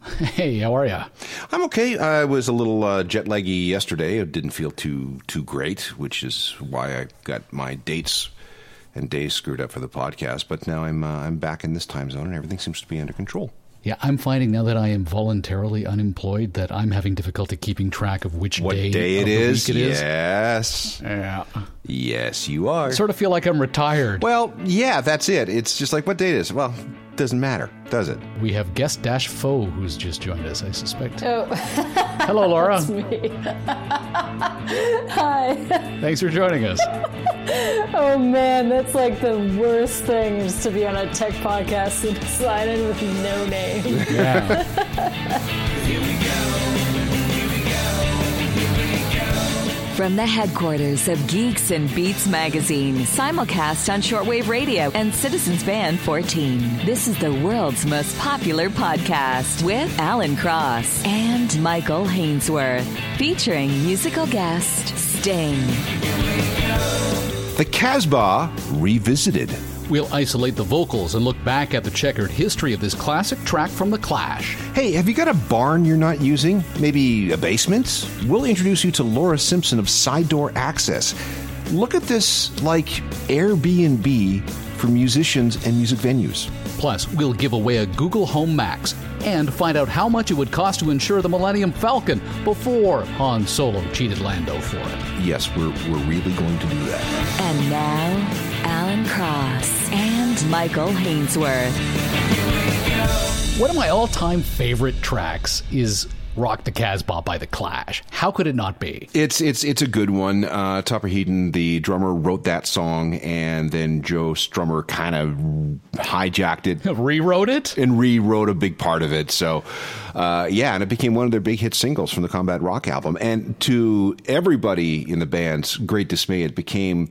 Hey, how are you? I'm okay. I was a little uh, jet laggy yesterday. It didn't feel too too great, which is why I got my dates and days screwed up for the podcast. But now I'm uh, I'm back in this time zone, and everything seems to be under control. Yeah, I'm finding now that I am voluntarily unemployed that I'm having difficulty keeping track of which What day, day of it the is? week it is. Yes, Yeah. yes, you are. I Sort of feel like I'm retired. well, yeah, that's it. It's just like what date is? it? Well, doesn't matter, does it? We have guest Dash Foe who's just joined us, I suspect. Oh, Hello, Laura. it's me. Hi. Thanks for joining us. Oh man, that's like the worst thing is to be on a tech podcast and sign in with no name. From the headquarters of Geeks and Beats magazine, simulcast on shortwave radio and Citizens Band 14. This is the world's most popular podcast with Alan Cross and Michael Hainsworth, featuring musical guest Sting. The Casbah revisited. We'll isolate the vocals and look back at the checkered history of this classic track from The Clash. Hey, have you got a barn you're not using? Maybe a basement? We'll introduce you to Laura Simpson of Side Door Access. Look at this like Airbnb for musicians and music venues. Plus, we'll give away a Google Home Max and find out how much it would cost to insure the Millennium Falcon before Han Solo cheated Lando for it. Yes, we're, we're really going to do that. And now, Alan Cross and Michael Hainsworth. One of my all time favorite tracks is Rock the Casbah by The Clash. How could it not be? It's it's it's a good one. Uh, Topper Headon, the drummer, wrote that song, and then Joe Strummer kind of hijacked it Rewrote it? and rewrote a big part of it. So, uh, yeah, and it became one of their big hit singles from the Combat Rock album. And to everybody in the band's great dismay, it became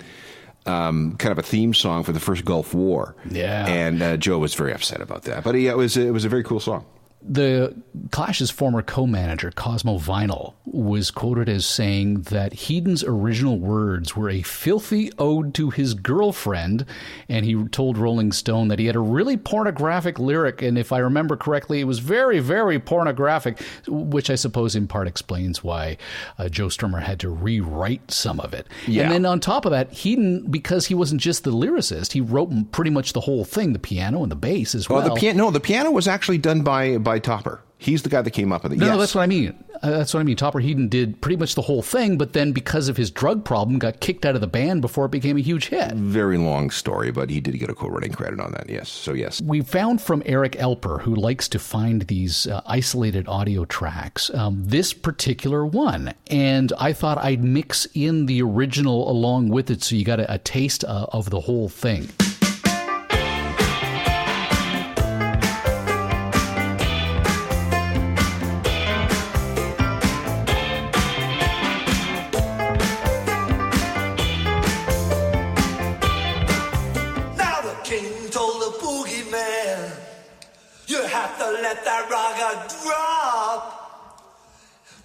um, kind of a theme song for the first Gulf War. Yeah. and uh, Joe was very upset about that. But yeah, it was it was a very cool song. The Clash's former co manager, Cosmo Vinyl, was quoted as saying that Headon's original words were a filthy ode to his girlfriend. And he told Rolling Stone that he had a really pornographic lyric. And if I remember correctly, it was very, very pornographic, which I suppose in part explains why uh, Joe Strummer had to rewrite some of it. Yeah. And then on top of that, Heaton, because he wasn't just the lyricist, he wrote pretty much the whole thing the piano and the bass as well. Well, the piano no, the piano was actually done by by Topper. He's the guy that came up with it. No, yes. no, that's what I mean. Uh, that's what I mean. Topper Headon did pretty much the whole thing, but then because of his drug problem, got kicked out of the band before it became a huge hit. very long story, but he did get a co-writing credit on that. Yes, so yes. We found from Eric Alper, who likes to find these uh, isolated audio tracks, um, this particular one. And I thought I'd mix in the original along with it so you got a, a taste uh, of the whole thing.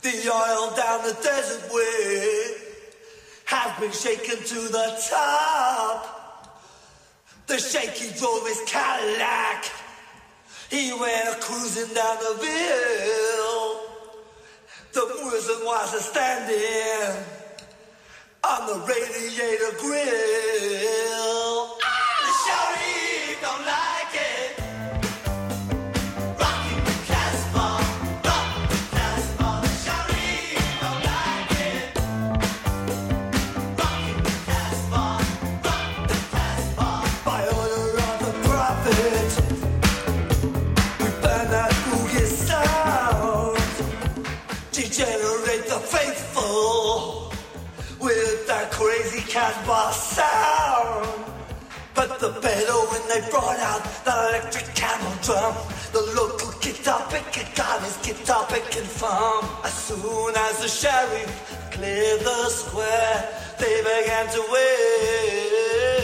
The oil down the desert way has been shaken to the top. The shaky drove his Cadillac. He went cruising down the hill. The wizard was a standing on the radiator grill. Casbah sound. But the better when they brought out the electric camel drum, the local guitar picking got his guitar picking fun. As soon as the sheriff cleared the square, they began to wait.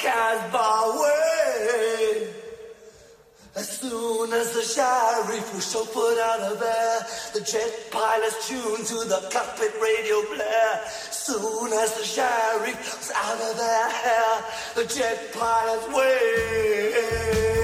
Way. As soon as the sheriff was chauffeured out of there, the jet pilots tuned to the cockpit radio blare. Soon as the sheriff was out of their hair, the jet pilots waved.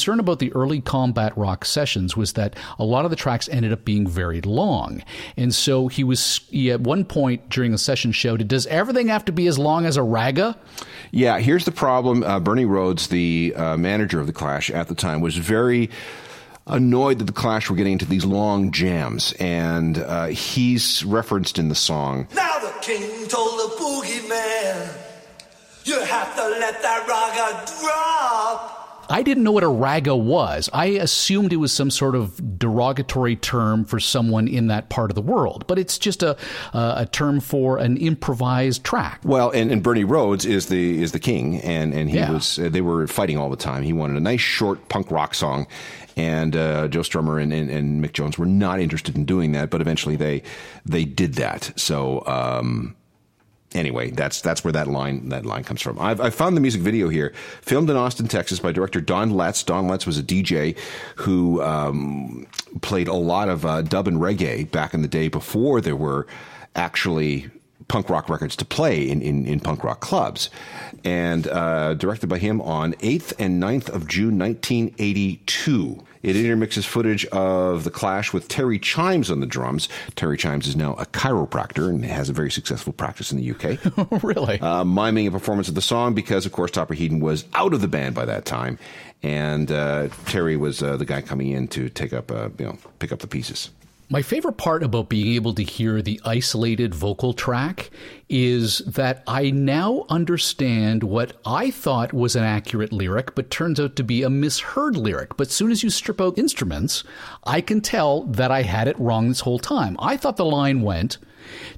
Concern about the early combat rock sessions was that a lot of the tracks ended up being very long. And so he was, he at one point during the session shouted, Does everything have to be as long as a raga? Yeah, here's the problem. Uh, Bernie Rhodes, the uh, manager of the Clash at the time, was very annoyed that the Clash were getting into these long jams, and uh, he's referenced in the song. Now the king told the boogeyman, you have to let that raga drop. I didn't know what a raga was. I assumed it was some sort of derogatory term for someone in that part of the world, but it's just a uh, a term for an improvised track. Well, and, and Bernie Rhodes is the is the king, and and he Yeah. was uh, they were fighting all the time. He wanted a nice short punk rock song, and uh, Joe Strummer and, and, and Mick Jones were not interested in doing that, but eventually they they did that. So. Um, Anyway, that's that's where that line that line comes from. I've, I found the music video here, filmed in Austin, Texas, by director Don Letts. Don Letts was a DJ who um, played a lot of uh, dub and reggae back in the day before there were actually punk rock records to play in, in, in punk rock clubs. And uh, directed by him on 8th and 9th of June 1982. It intermixes footage of the clash with Terry Chimes on the drums. Terry Chimes is now a chiropractor and has a very successful practice in the UK. really? uh, miming a performance of the song because, of course, Topper Headon was out of the band by that time, and uh, Terry was uh, the guy coming in to take up, uh, you know, pick up the pieces. My favorite part about being able to hear the isolated vocal track is that I now understand what I thought was an accurate lyric, but turns out to be a misheard lyric. But soon as you strip out instruments, I can tell that I had it wrong this whole time. I thought the line went,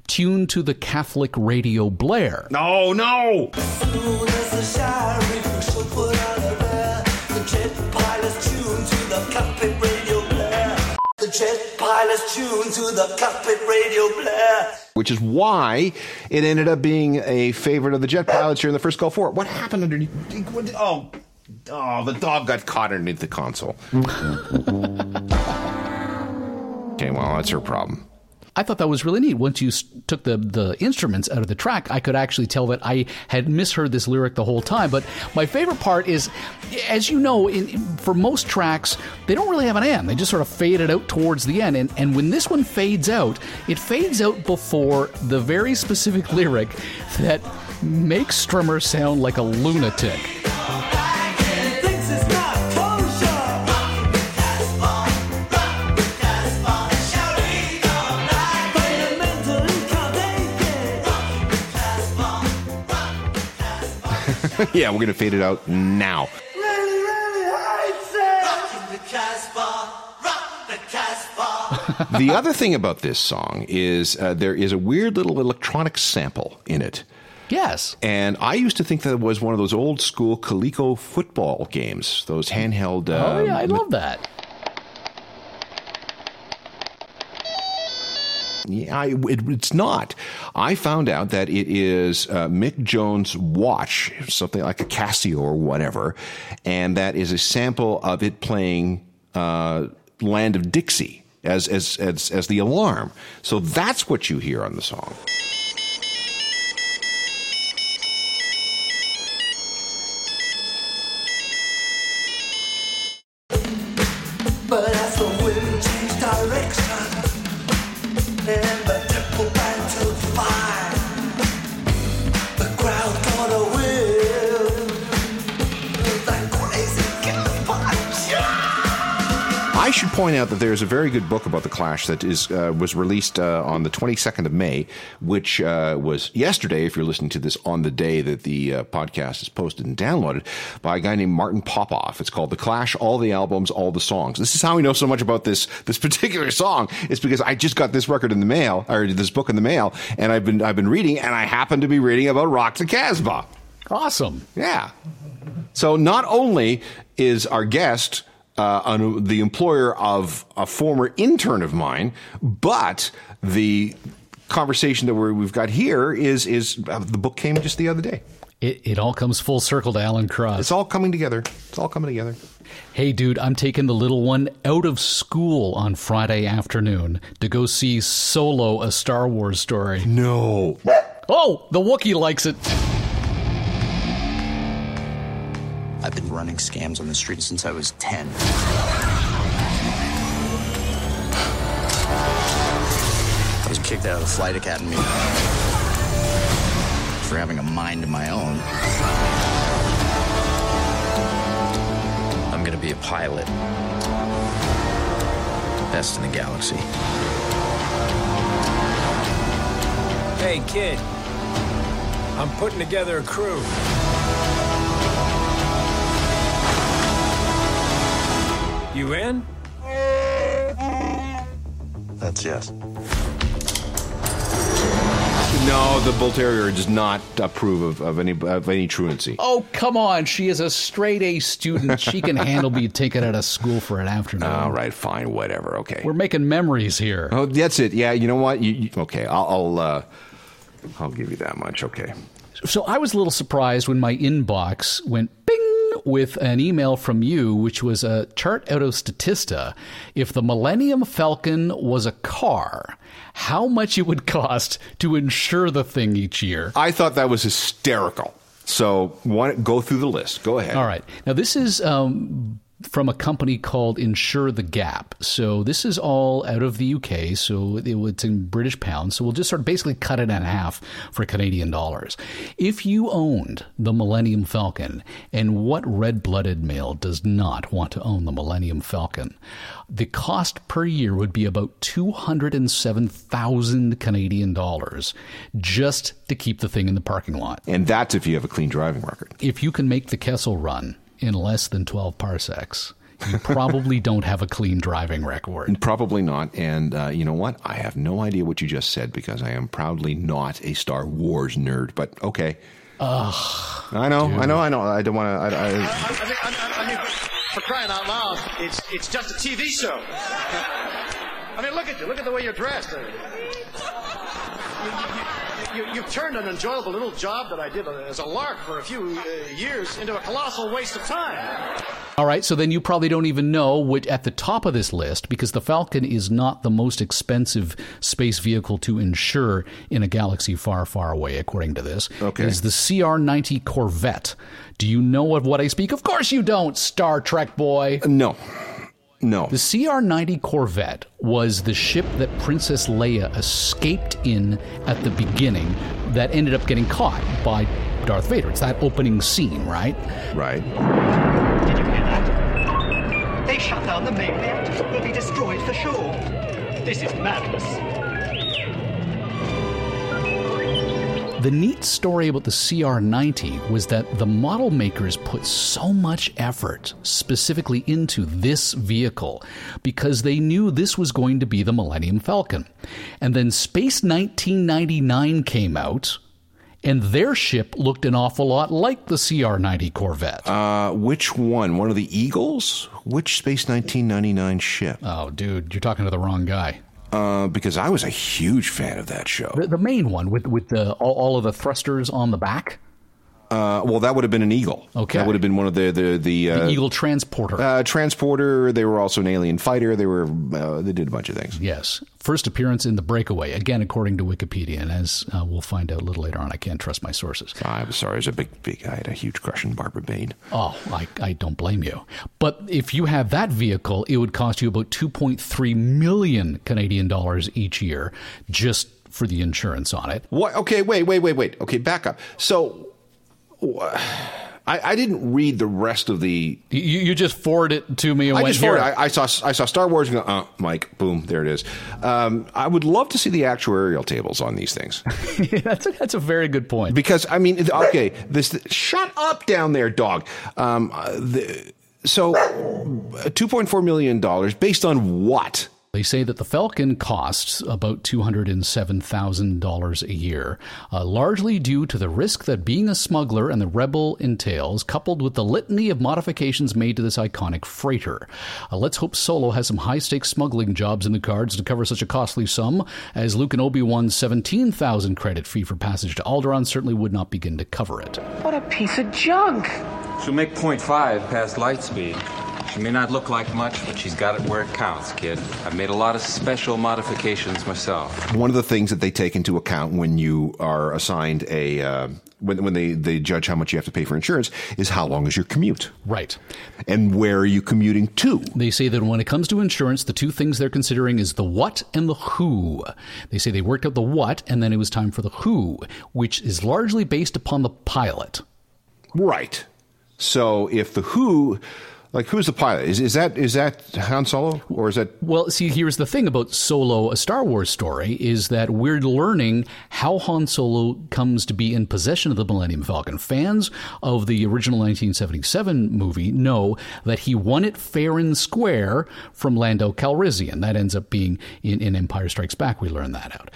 tuned to the Catholic radio blare. No, no! Soon as jet pilots tuned to the cockpit radio blare. Which is why it ended up being a favorite of the jet pilots here in the first Gulf War. What happened underneath? what- Oh, oh, the dog got caught underneath the console. okay, well, that's her problem. I thought that was really neat. Once you took the, the instruments out of the track, I could actually tell that I had misheard this lyric the whole time. But my favorite part is, as you know, in, in- for most tracks, they don't really have an end. They just sort of fade it out towards the end. And, and when this one fades out, it fades out before the very specific lyric that makes Strummer sound like a lunatic. yeah, we're going to fade it out now. Really, really hates it. the other thing about this song is uh, there is a weird little electronic sample in it. Yes. And I used to think that it was one of those old school Coleco football games, those handheld. Oh, um, yeah, I love that. Yeah, I, it, it's not. I found out that it is uh, Mick Jones' watch, something like a Casio or whatever, and that is a sample of it playing uh, "Land of Dixie" as as as as the alarm. So that's what you hear on the song. Point out that there is a very good book about the Clash that is uh, was released uh, on the 22nd of May, which uh, was yesterday. If you're listening to this on the day that the uh, podcast is posted and downloaded, by a guy named Martin Popoff. It's called The Clash: All the Albums, All the Songs. This is how we know so much about this this particular song. It's because I just got this record in the mail or this book in the mail, and I've been I've been reading, and I happen to be reading about Rock the Casbah. Awesome. Yeah. So not only is our guest uh, an, the employer of a former intern of mine, but the conversation that we're, we've got here is is uh, the book came just the other day. It, it all comes full circle to Alan Cross. It's all coming together. It's all coming together. Hey, dude, I'm taking the little one out of school on Friday afternoon to go see Solo, a Star Wars story. No. Oh, the Wookiee likes it. I've been running scams on the street since I was 10. I was kicked out of the flight academy for having a mind of my own. I'm gonna be a pilot. Best in the galaxy. Hey, kid. I'm putting together a crew. You in? That's yes. No, the Bull Terrier does not approve of, of any of any truancy. Oh, come on. She is a straight A student. She can handle being taken out of school for an afternoon. All right, fine, whatever. Okay. We're making memories here. Oh, that's it. Yeah, you know what? You, you, okay, I'll I'll, uh, I'll give you that much. Okay. So I was a little surprised when my inbox went bing with an email from you, which was a chart out of Statista. If the Millennium Falcon was a car, how much it would cost to insure the thing each year. I thought that was hysterical. So, why, go through the list. Go ahead. All right. Now, this is um, from a company called Insure the Gap. So, this is all out of the UK. So, it's in British pounds. So, we'll just sort of basically cut it in half for Canadian dollars. If you owned the Millennium Falcon, and what red blooded male does not want to own the Millennium Falcon? The cost per year would be about 207,000 Canadian dollars just to keep the thing in the parking lot. And that's if you have a clean driving record. If you can make the Kessel run in less than 12 parsecs, you probably don't have a clean driving record. Probably not. And uh, you know what? I have no idea what you just said because I am proudly not a Star Wars nerd. But okay. Ugh. I know, I know, I know. I don't want to. I, I, I mean, I, I mean, for crying out loud, it's it's just a TV show. I mean, look at you. Look at the way you're dressed. You, you, you, you've turned an enjoyable little job that I did as a lark for a few uh, years into a colossal waste of time. All right, so then you probably don't even know what at the top of this list because the Falcon is not the most expensive space vehicle to insure in a galaxy far, far away, according to this. Okay. It is the CR-90 Corvette. Do you know of what I speak? Of course you don't, Star Trek boy. no, no. The CR 90 Corvette was the ship that Princess Leia escaped in at the beginning that ended up getting caught by Darth Vader. It's that opening scene, right? Right. Did you hear that? They shut down the main reactors. We'll be destroyed for sure. This is madness. The neat story about the CR90 was that the model makers put so much effort specifically into this vehicle because they knew this was going to be the Millennium Falcon. And then Space 1999 came out. And their ship looked an awful lot like the CR 90 Corvette. Uh, which one? One of the Eagles? Which Space 1999 ship? oh, dude, you're talking to the wrong guy. Uh, because I was a huge fan of that show. The, the main one with with the all, all of the thrusters on the back. Uh, well, that would have been an eagle. Okay. that would have been one of the the the, uh, The Eagle transporter. uh, transporter. They were also an alien fighter. They were uh, they did a bunch of things. Yes. First appearance in The Breakaway, again, according to Wikipedia. And as uh, we'll find out a little later on, I can't trust my sources. I'm sorry. I was a big big. I had a huge crush on Barbara Bain. Oh, I, I don't blame you. But if you have that vehicle, it would cost you about 2.3 million Canadian dollars each year just for the insurance on it. What? Okay, wait, wait, wait, wait. Okay, back up. So, I, I didn't read the rest of the. You, you just forward it to me and I just forwarded. I, I saw I saw Star Wars and go, uh, Mike, boom, there it is. Um, I would love to see the actuarial tables on these things that's, a, that's a very good point. because I mean, okay, this shut up down there, dog. Um, uh, the, so, uh, two point four million dollars based on what? They say that the Falcon costs about $207,000 a year, uh, largely due to the risk that being a smuggler and the Rebel entails, coupled with the litany of modifications made to this iconic freighter. Uh, let's hope Solo has some high stakes smuggling jobs in the cards to cover such a costly sum, as Luke and Obi Wan's 17,000 credit fee for passage to Alderaan certainly would not begin to cover it. What a piece of junk! She'll make point five past light speed. She may not look like much, but she's got it where it counts, kid. I've made a lot of special modifications myself. One of the things that they take into account when you are assigned a uh, when when they they judge how much you have to pay for insurance is how long is your commute Right. and where are you commuting to. They say that when it comes to insurance, the two things they're considering is the what and the who. They say they worked out the what, and then it was time for the who, which is largely based upon the pilot. Right. So if the who, like who's the pilot? Is is that is that Han Solo or is that Well, see, here's the thing about Solo, a Star Wars story, is that we're learning how Han Solo comes to be in possession of the Millennium Falcon. Fans of the original 1977 movie know that he won it fair and square from Lando Calrissian. That ends up being in, in Empire Strikes Back. We learn that out.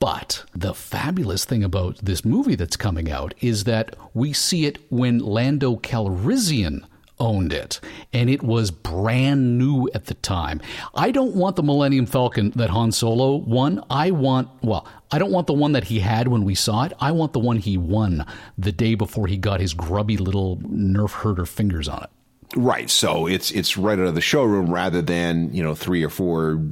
But the fabulous thing about this movie that's coming out is that we see it when Lando Calrissian owned it, and it was brand new at the time. I don't want the Millennium Falcon that Han Solo won. I want, well, I don't want the one that he had when we saw it. I want the one he won the day before he got his grubby little Nerf herder fingers on it. right? So it's it's right out of the showroom rather than you know three or four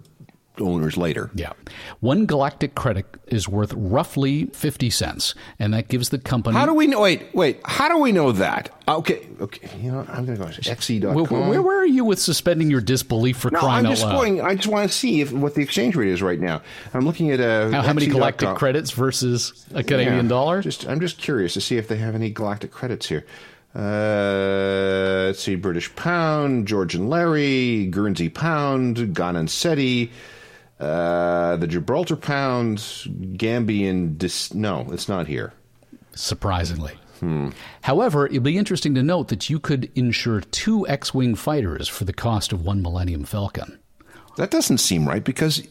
owners later. Yeah. One galactic credit is worth roughly 50 cents, and that gives the company. How do we know? Wait, wait. How do we know that? Okay, okay. You know, I'm going to go to xe.com. Where, where, where are you with suspending your disbelief for no, crying I'm out just loud? going. I just want to see if what the exchange rate is right now. I'm looking at uh, how, how many galactic credits versus a Canadian Yeah, dollar? Just, I'm just curious to see if they have any galactic credits here. Uh, let's see, British pound, Georgian lari, Guernsey pound, Ghanaian cedi, uh, the Gibraltar pound, Gambian. Dis- no, it's not here. surprisingly. However, it'd be interesting to note that you could insure two X Wing fighters for the cost of one Millennium Falcon. That doesn't seem right because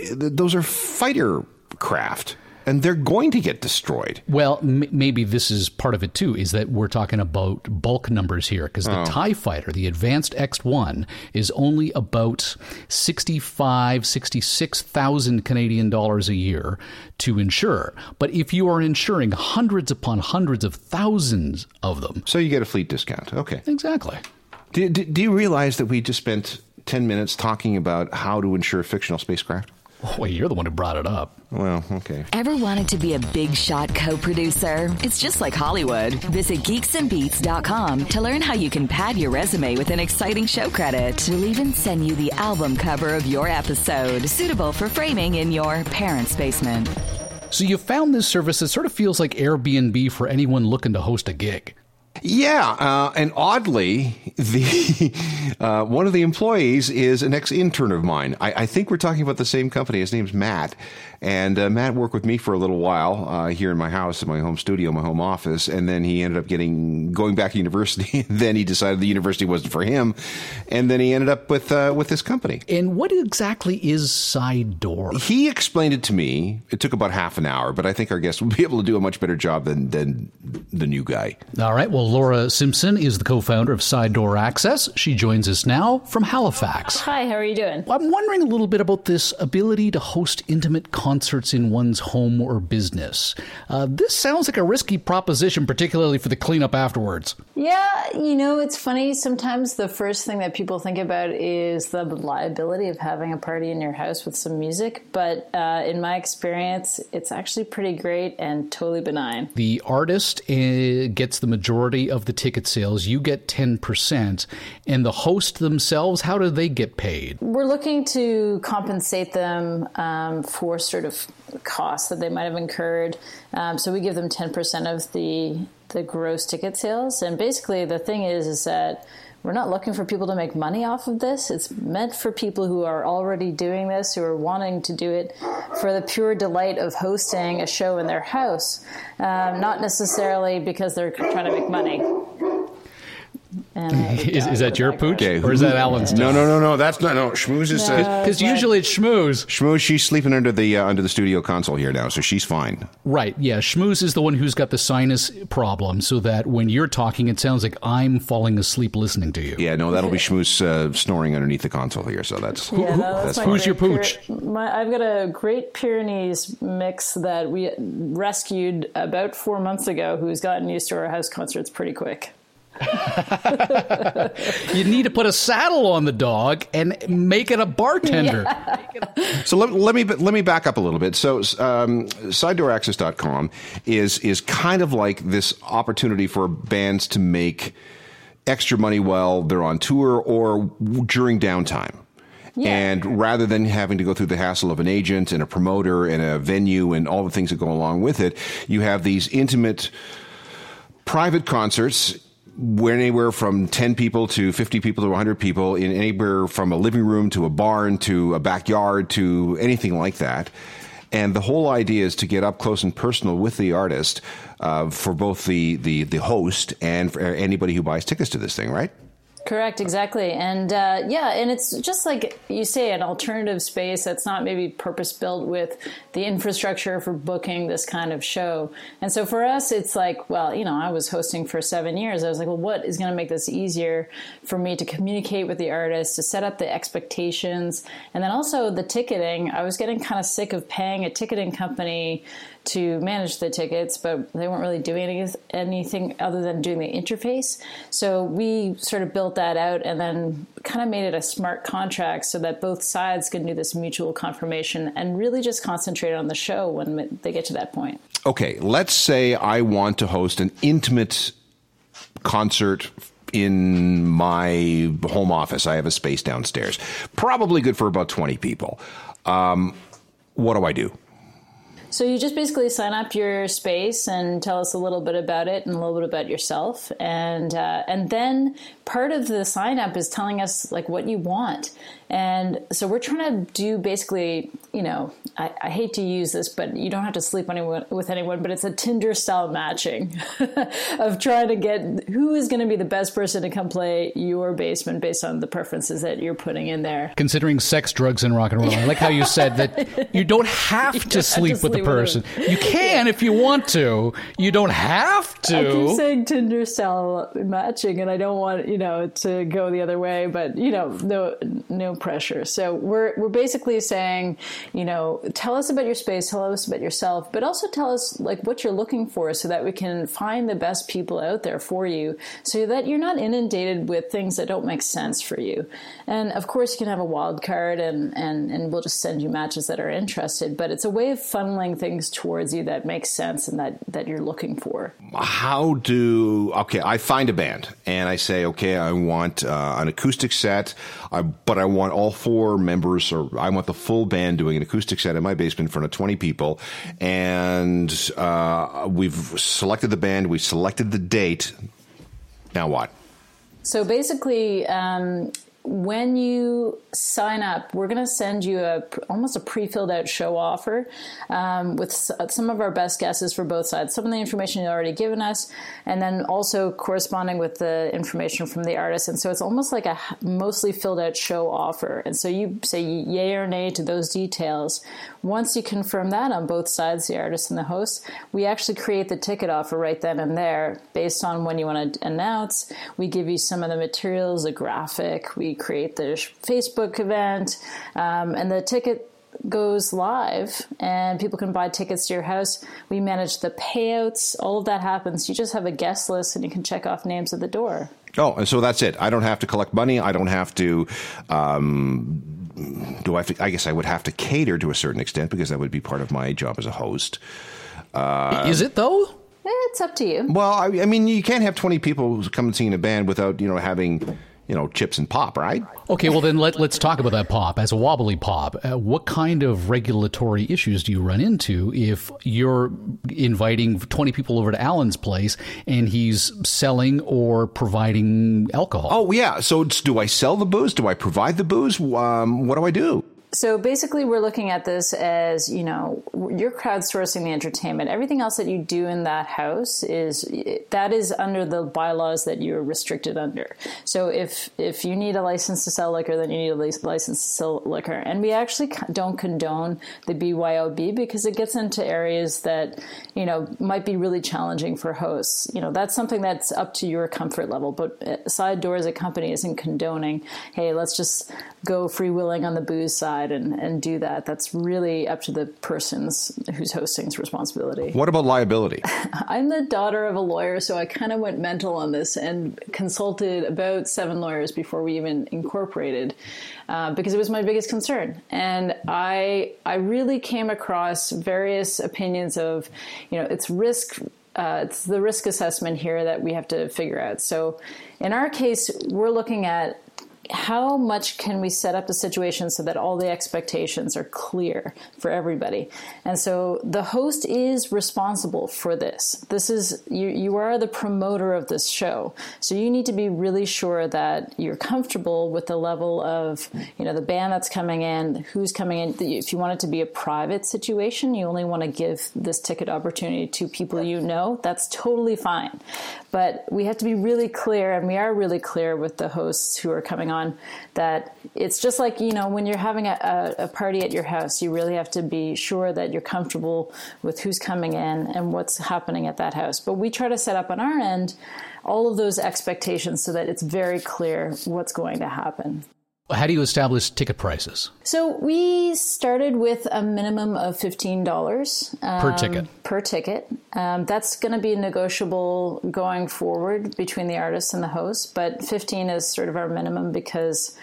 uh, those are fighter craft, and they're going to get destroyed. Well, m- maybe this is part of it too, is that we're talking about bulk numbers here because the oh. TIE fighter, the advanced X1, is only about 65, 66,000 Canadian dollars a year to insure. But if you are insuring hundreds upon hundreds of thousands of them, So you get a fleet discount. Okay. exactly. Do, do, do you realize that we just spent 10 minutes talking about how to insure fictional spacecraft? Well, you're the one who brought it up. Well, okay. Ever wanted to be a big shot co producer? It's just like Hollywood. Visit geeksandbeats.com to learn how you can pad your resume with an exciting show credit. We'll even send you the album cover of your episode, suitable for framing in your parents' basement. So you found this service that sort of feels like Airbnb for anyone looking to host a gig. Yeah, uh, and oddly, the uh, one of the employees is an ex-intern of mine. I, I think we're talking about the same company. His name's Matt, and uh, Matt worked with me for a little while uh, here in my house, in my home studio, my home office, and then he ended up getting going back to university. then he decided the university wasn't for him, and then he ended up with uh, with this company. And what exactly is side door? He explained it to me. It took about half an hour, but I think our guest will be able to do a much better job than than the new guy. All right, well, Laura Simpson is the co founder of Side Door Access. She joins us now from Halifax. Hi, how are you doing? I'm wondering a little bit about this ability to host intimate concerts in one's home or business. Uh, this sounds like a risky proposition, particularly for the cleanup afterwards. Yeah, you know, it's funny. Sometimes the first thing that people think about is the liability of having a party in your house with some music. But uh, in my experience, it's actually pretty great and totally benign. The artist uh, gets the majority of the ticket sales, you get 10%. And the host themselves, how do they get paid? We're looking to compensate them um, for sort of costs that they might have incurred. Um, so we give them 10% of the the gross ticket sales. And basically, the thing is, is that we're not looking for people to make money off of this. It's meant for people who are already doing this, who are wanting to do it for the pure delight of hosting a show in their house, um, not necessarily because they're trying to make money. is, is that your pooch, or is that Alan's? No, no, no, no. That's not no. Schmooze is because usually it's Schmooze. Schmooze. She's sleeping under the uh, under the studio console here now, so she's fine. Right? Yeah. Schmooze is the one who's got the sinus problem, so that when you're talking, it sounds like I'm falling asleep listening to you. Yeah. No, that'll be Schmooze uh, snoring underneath the console here. So that's yeah, who, no, that's my. Who's your pooch? My, I've got a Great Pyrenees mix that we rescued about four months ago, who's gotten used to our house concerts pretty quick. You need to put a saddle on the dog and make it a bartender. So let, let me let me back up a little bit. So um, sidedooraccess.com is is kind of like this opportunity for bands to make extra money while they're on tour or during downtime. And rather than having to go through the hassle of an agent and a promoter and a venue and all the things that go along with it, you have these intimate private concerts where anywhere from 10 people to 50 people to 100 people in anywhere from a living room to a barn to a backyard to anything like that. And the whole idea is to get up close and personal with the artist uh, for both the, the, the host and for anybody who buys tickets to this thing, right? Correct, exactly. And uh, yeah, and it's just like you say, an alternative space that's not maybe purpose built with the infrastructure for booking this kind of show. And so for us, it's like, well, you know, I was hosting for seven years. I was like, well, what is going to make this easier for me to communicate with the artist, to set up the expectations, and then also the ticketing. I was getting kind of sick of paying a ticketing company to manage the tickets, but they weren't really doing any, anything other than doing the interface. So we sort of built that out and then kind of made it a smart contract so that both sides can do this mutual confirmation and really just concentrate on the show when they get to that point. Okay, let's say I want to host an intimate concert in my home office. I have a space downstairs, probably good for about 20 people. Um, what do I do? So you just basically sign up your space and tell us a little bit about it and a little bit about yourself, and uh, and then part of the sign up is telling us like what you want. And so we're trying to do basically, you know, I, I hate to use this, but you don't have to sleep anyone, with anyone, but it's a Tinder style matching of trying to get who is going to be the best person to come play your basement based on the preferences that you're putting in there. Considering sex, drugs, and rock and roll, I like how you said that you don't have You to don't have sleep to with the sleep with person. You can if you want to. You don't have to. I keep saying Tinder style matching, and I don't want you know to go the other way, but you know, no no pressure. So we're we're basically saying, you know, tell us about your space, tell us about yourself, but also tell us like what you're looking for, so that we can find the best people out there for you, so that you're not inundated with things that don't make sense for you. And of course, you can have a wild card, and and and we'll just send you matches that are interested. But it's a way of funneling things towards you that makes sense and that that you're looking for. How do okay? I find a band and I say, okay, I want uh, an acoustic set, uh, but I want all four members, or I want the full band doing an acoustic set in my basement in front of twenty people, and uh, we've selected the band, we selected the date. Now what? So basically, um, when you sign up, we're going to send you a almost a pre-filled out show offer um, with some of our best guesses for both sides. Some of the information you've already given us, and then also corresponding with the information from the artist. And so it's almost like a mostly filled out show offer. And so you say yay or nay to those details. Once you confirm that on both sides, the artist and the host, we actually create the ticket offer right then and there based on when you want to announce. We give you some of the materials, a graphic. We create the Facebook event, um, and the ticket goes live and people can buy tickets to your house. We manage the payouts. All of that happens. You just have a guest list and you can check off names at the door. Oh, and so that's it. I don't have to collect money. I don't have to. Um, do I? Have to, I guess I would have to cater to a certain extent because that would be part of my job as a host. Uh, Is it though? It's up to you. Well, I, I mean, you can't have twenty people come and sing in a band without you know having you know, chips and pop, right? Okay, well then let, let's talk about that pop as a wobbly pop. Uh, what kind of regulatory issues do you run into if you're inviting 20 people over to Alan's place and he's selling or providing alcohol? Oh, yeah. So do I sell the booze? Do I provide the booze? Um, what do I do? So basically, we're looking at this as you know, you're crowdsourcing the entertainment. Everything else that you do in that house is that is under the bylaws that you're restricted under. So if if you need a license to sell liquor, then you need a license to sell liquor. And we actually don't condone the BYOB because it gets into areas that you know might be really challenging for hosts. You know, that's something that's up to your comfort level. But uh, Side Door as a company isn't condoning. Hey, let's just go free willing on the booze side and, and do that. That's really up to the person's who's hosting's responsibility. What about liability? I'm the daughter of a lawyer, so I kind of went mental on this and consulted about seven lawyers before we even incorporated. Uh, because it was my biggest concern, and I I really came across various opinions of, you know, it's risk uh, it's the risk assessment here that we have to figure out. So, in our case, we're looking at how much can we set up the situation so that all the expectations are clear for everybody? And so the host is responsible for this. This is you you are the promoter of this show. So you need to be really sure that you're comfortable with the level of you know the band that's coming in who's coming in. If you want it to be a private situation you only want to give this ticket opportunity to people you know that's totally fine. But we have to be really clear and we are really clear with the hosts who are coming on on that it's just like you know when you're having a, a, party at your house you really have to be sure that you're comfortable with who's coming in and what's happening at that house. But we try to set up on our end all of those expectations so that it's very clear what's going to happen how do you establish ticket prices? So we started with a minimum of fifteen dollars um, per ticket. Per ticket, um, that's going to be negotiable going forward between the artist and the host, but fifteen is sort of our minimum because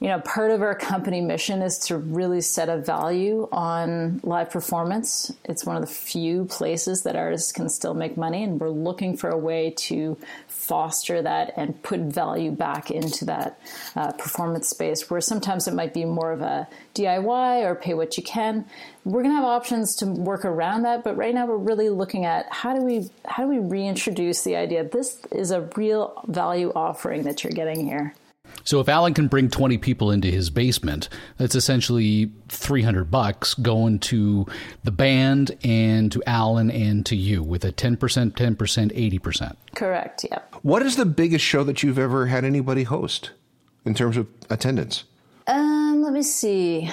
you know, part of our company mission is to really set a value on live performance. It's one of the few places that artists can still make money, and we're looking for a way to foster that and put value back into that uh, performance space where sometimes it might be more of a DIY or pay what you can. We're going to have options to work around that, but right now we're really looking at how do we how do we reintroduce the idea this is a real value offering that you're getting here. So if Alan can bring 20 people into his basement, that's essentially 300 bucks going to the band and to Alan and to you with a 10%, 10%, 80%. Correct, yeah. What is the biggest show that you've ever had anybody host in terms of attendance? Um, let me see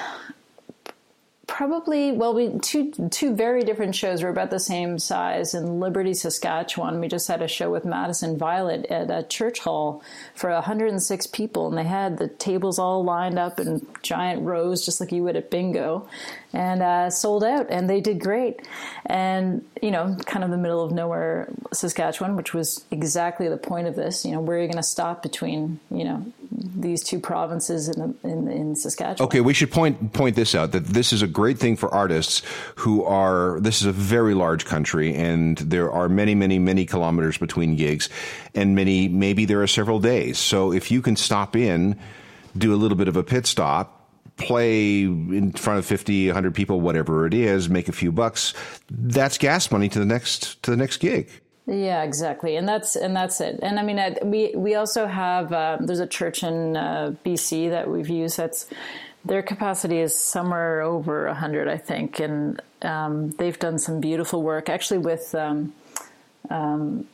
probably well we two two very different shows were about the same size in liberty saskatchewan. We just had a show with madison violet at a church hall for 106 people and they had the tables all lined up in giant rows just like you would at bingo and uh, sold out and they did great and you know kind of the middle of nowhere saskatchewan which was exactly the point of this you know where are you going to stop between you know these two provinces in, in, in Saskatchewan. Okay, we should point point this out that this is a great thing for artists who are. This is a very large country, and there are many, many, many kilometers between gigs, and many maybe there are several days. So if you can stop in, do a little bit of a pit stop. Play in front of 50, 100 people, whatever it is, make a few bucks. That's gas money to the next to the next gig. Yeah, exactly, and that's and that's it. And I mean, I, we we also have um, there's a church in uh, BC that we've used. That's their capacity is somewhere over hundred, I think, and um, they've done some beautiful work actually with um, um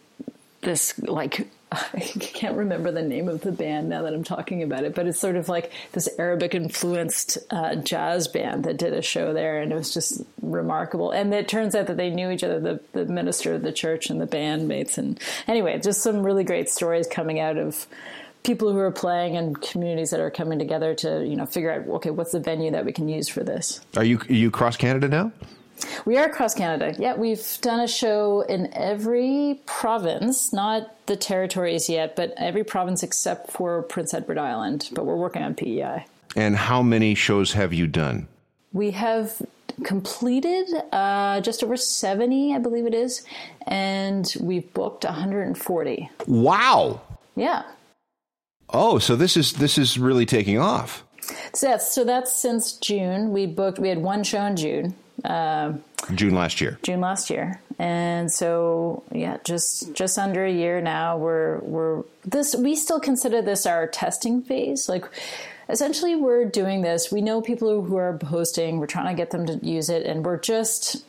this like I can't remember the name of the band now that I'm talking about it, but it's sort of like this Arabic influenced uh, jazz band that did a show there, and it was just remarkable. And it turns out that they knew each other, the, the minister of the church and the bandmates. And anyway, just some really great stories coming out of people who are playing and communities that are coming together to you know figure out okay what's the venue that we can use for this. Are you are you cross Canada now? We are across Canada. Yeah, we've done a show in every province, not the territories yet, but every province except for Prince Edward Island. But we're working on PEI. And how many shows have you done? We have completed uh, just over 70, I believe it is, and we've booked 140. Wow. Yeah. Oh, so this is this is really taking off. So that's so that's since June. We booked. We had one show in June. June last year. June last year, and so yeah, just just under a year now. We're we're this. We still consider this our testing phase. Like essentially, we're doing this. We know people who are hosting. We're trying to get them to use it, and we're just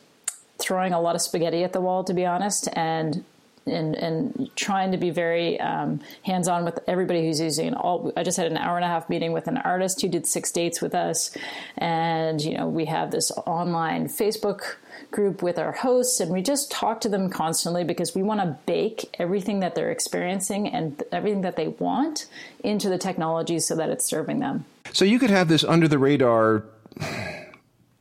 throwing a lot of spaghetti at the wall, to be honest, and and and trying to be very um, hands on with everybody who's using. All I just had an hour and a half meeting with an artist who did six dates with us, and you know we have this online Facebook group with our hosts and we just talk to them constantly because we want to bake everything that they're experiencing and everything that they want into the technology so that it's serving them. So you could have this under the radar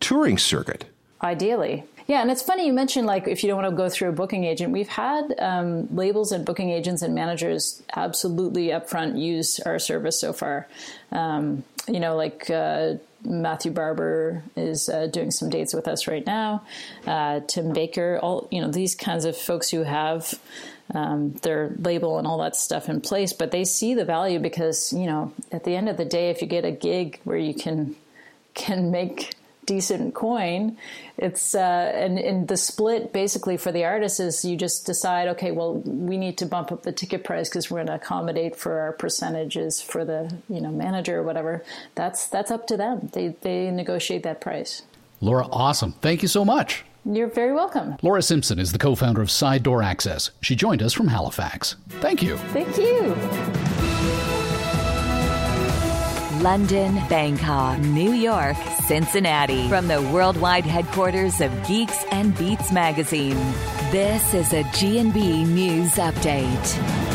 touring circuit. Ideally. Yeah, and it's funny you mentioned like if you don't want to go through a booking agent. We've had um, labels and booking agents and managers absolutely upfront use our service so far. Um, you know, like uh, Matthew Barber is uh, doing some dates with us right now. Uh, Tim Baker, all you know, these kinds of folks who have um, their label and all that stuff in place, but they see the value because you know, at the end of the day, if you get a gig where you can can make decent coin. It's uh, and, and the split basically for the artist is you just decide, okay, well, we need to bump up the ticket price because we're going to accommodate for our percentages for the you know manager or whatever. That's that's up to them. They they negotiate that price. Laura, awesome. Thank you so much. You're very welcome. Laura Simpson is the co founder of Side Door Access. She joined us from Halifax. Thank you. Thank you. London, Bangkok, New York, Cincinnati. From the worldwide headquarters of Geeks and Beats magazine, this is a G&B News Update.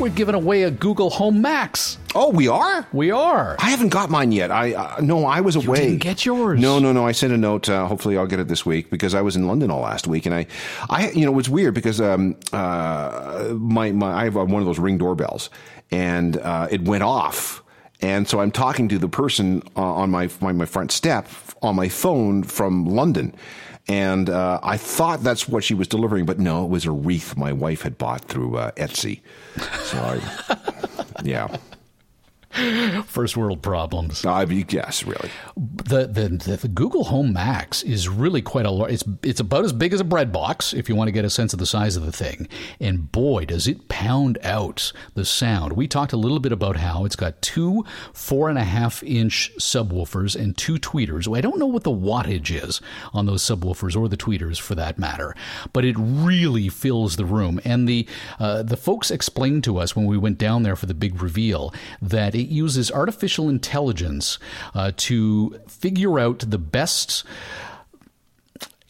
We're giving away a Google Home Max. Oh, we are. We are. I haven't got mine yet. I uh, no, I was away. You didn't get yours. No, no, no. I sent a note. Uh, hopefully, I'll get it this week because I was in London all last week, and I, I, you know, it's weird because um, uh, my my I have one of those ring doorbells, and uh, it went off. And so I'm talking to the person uh, on my, my, my front step on my phone from London, and uh, I thought that's what she was delivering, but no, it was a wreath my wife had bought through uh, Etsy. So I, yeah. First world problems. I mean, yes, really. The, the, the Google Home Max is really quite a large. It's it's about as big as a bread box if you want to get a sense of the size of the thing. And boy, does it pound out the sound. We talked a little bit about how it's got two four and a half inch subwoofers and two tweeters. I don't know what the wattage is on those subwoofers or the tweeters for that matter, but it really fills the room. And the uh, the folks explained to us when we went down there for the big reveal that it uses artificial intelligence uh, to figure out the best.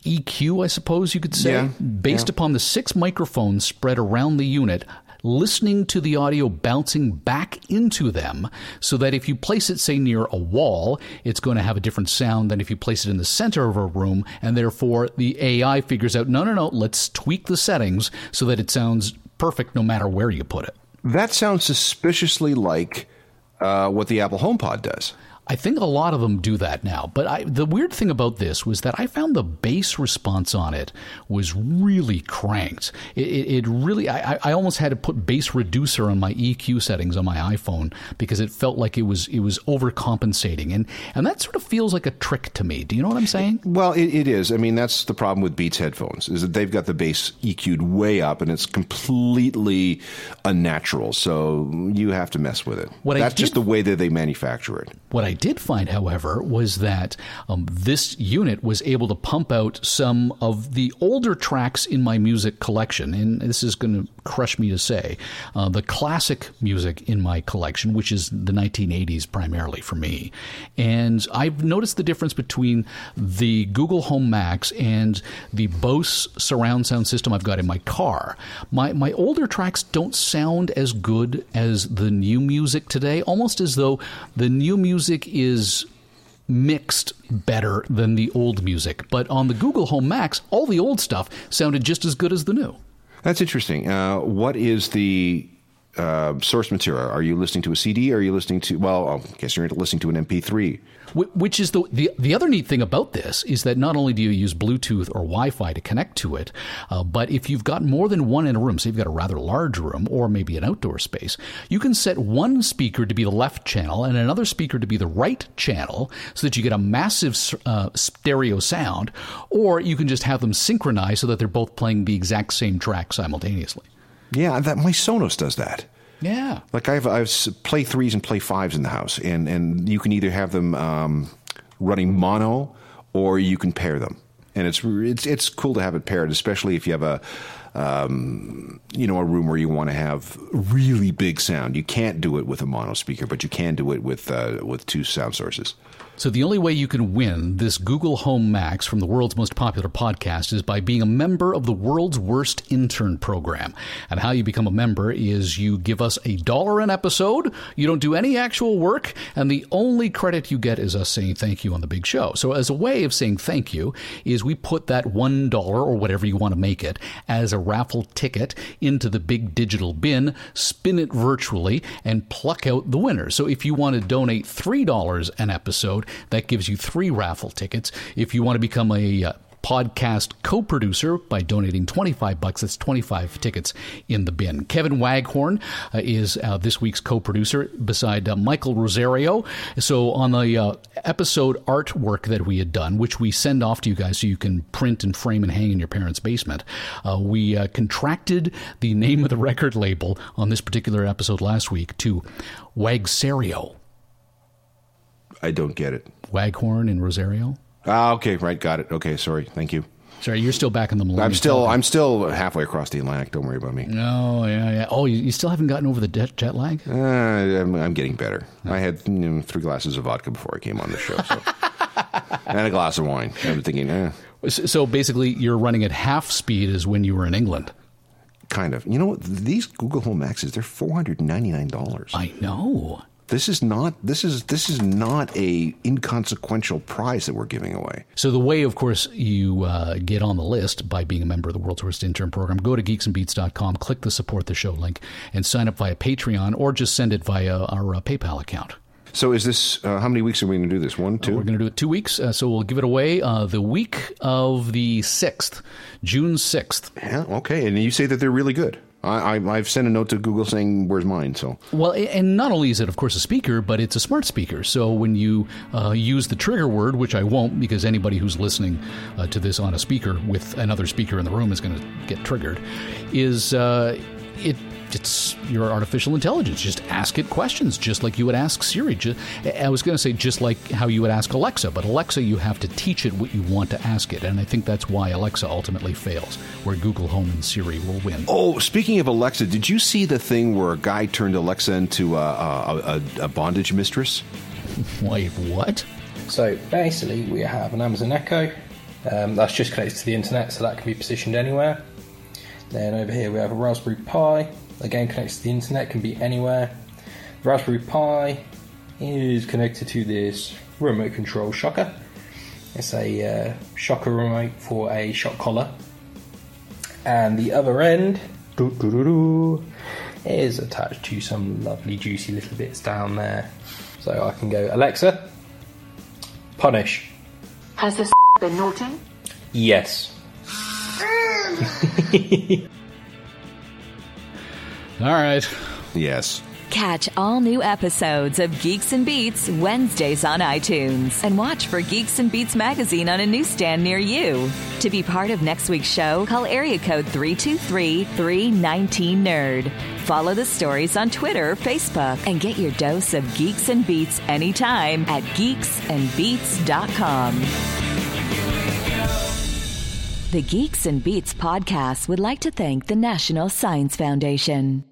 EQ, I suppose you could say, Yeah, based yeah. upon the six microphones spread around the unit, listening to the audio bouncing back into them so that if you place it, say, near a wall, it's going to have a different sound than if you place it in the center of a room. And therefore, the AI figures out, no, no, no, let's tweak the settings so that it sounds perfect no matter where you put it. That sounds suspiciously like uh, what the Apple HomePod does. I think a lot of them do that now. But I, the weird thing about this was that I found the bass response on it was really cranked. It, it, it really, I, I almost had to put bass reducer on my EQ settings on my iPhone because it felt like it was it was overcompensating, and and that sort of feels like a trick to me. Do you know what I'm saying? Well, it, it is. I mean, that's the problem with Beats headphones is that they've got the bass EQ'd way up, and it's completely unnatural. So you have to mess with it. What that's just the way that they manufacture it. What I did find, however, was that um, this unit was able to pump out some of the older tracks in my music collection. And this is going to crush me to say uh, the classic music in my collection, which is the 1980s primarily for me. And I've noticed the difference between the Google Home Max and the Bose surround sound system I've got in my car. My, my older tracks don't sound as good as the new music today, almost as though the new music is mixed better than the old music. But on the Google Home Max, all the old stuff sounded just as good as the new. That's interesting. Uh, what is the uh, source material? Are you listening to a CD? Are you listening to? Well, I guess you're listening to an MP3. Which is the, the the other neat thing about this is that not only do you use Bluetooth or Wi-Fi to connect to it, uh, but if you've got more than one in a room, so you've got a rather large room or maybe an outdoor space, you can set one speaker to be the left channel and another speaker to be the right channel, so that you get a massive uh, stereo sound, or you can just have them synchronized so that they're both playing the exact same track simultaneously. Yeah, that my Sonos does that. Yeah. Like I have, I have play threes and play fives in the house, and and you can either have them um, running mono or you can pair them, and it's it's it's cool to have it paired, especially if you have a. Um, you know, a room where you want to have really big sound. You can't do it with a mono speaker, but you can do it with uh, with two sound sources. So the only way you can win this Google Home Max from the world's most popular podcast is by being a member of the world's worst intern program. And how you become a member is you give us a dollar an episode, you don't do any actual work, and the only credit you get is us saying thank you on the big show. So as a way of saying thank you is we put that $1 or whatever you want to make it as a raffle ticket into the big digital bin, spin it virtually and pluck out the winner. So if you want to donate $3 an episode, that gives you three raffle tickets. If you want to become a uh, podcast co-producer by donating 25 bucks that's 25 tickets in the bin. Kevin waghorn uh, is uh, this week's co-producer beside uh, michael rosario. So on the uh, episode artwork that we had done which we send off to you guys so you can print and frame and hang in your parents basement uh, we uh, contracted the name of the record label on this particular episode last week to wagsario I don't get it. waghorn and rosario Ah, okay, right, got it. Okay, sorry, thank you. sorry you're still back in the millennium I'm still. I'm still halfway across the Atlantic. Don't worry about me. No, yeah, yeah. Oh, you, you still haven't gotten over the jet, jet lag? Uh, I'm, I'm getting better. I had you know, three glasses of vodka before I came on the show, so. and a glass of wine. I'm thinking, eh, So so basically, you're running at half speed as when you were in England. kind of. You know what? These Google Home Maxes, they're four hundred ninety nine dollars. I know. This is not this is this is not a inconsequential prize that we're giving away. So the way, of course, you uh, get on the list by being a member of the World's Worst Intern Program, go to geeksandbeats.com, click the support the show link, and sign up via Patreon or just send it via our uh, PayPal account. So is this uh, how many weeks are we going to do this? One, two. We're going to do it two weeks, uh, so we'll give it away uh, the week of the sixth, June sixth. yeah, okay. And you say that they're really good. I, I I've sent a note to Google saying where's mine. So Well, and not only is it, of course, a speaker, but it's a smart speaker. So when you uh, use the trigger word, which I won't, because anybody who's listening uh, to this on a speaker with another speaker in the room is going to get triggered, is uh, it. It's your artificial intelligence. Just ask it questions, just like you would ask Siri. Ju- I was going to say just like how you would ask Alexa, but Alexa, you have to teach it what you want to ask it, and I think that's why Alexa ultimately fails, where Google Home and Siri will win. Oh, speaking of Alexa, did you see the thing where a guy turned Alexa into a, a, a, a bondage mistress? Wait, what? So basically, we have an Amazon Echo um, that's just connected to the internet, so that can be positioned anywhere. Then over here we have a Raspberry Pi, again connects to the internet, can be anywhere. The Raspberry Pi is connected to this remote control shocker. It's a uh, shocker remote for a shock collar, and the other end is attached to some lovely juicy little bits down there. So I can go Alexa, Punish. Has this been naughty? Yes. All right. Yes. Catch all new episodes of Geeks and Beats Wednesdays on iTunes and watch for Geeks and Beats magazine on a newsstand near you. To be part of next week's show, call area code 323 319 Nerd. Follow the stories on Twitter or Facebook and get your dose of Geeks and Beats anytime at geeksandbeats.com. The Geeks and Beats podcast would like to thank the National Science Foundation.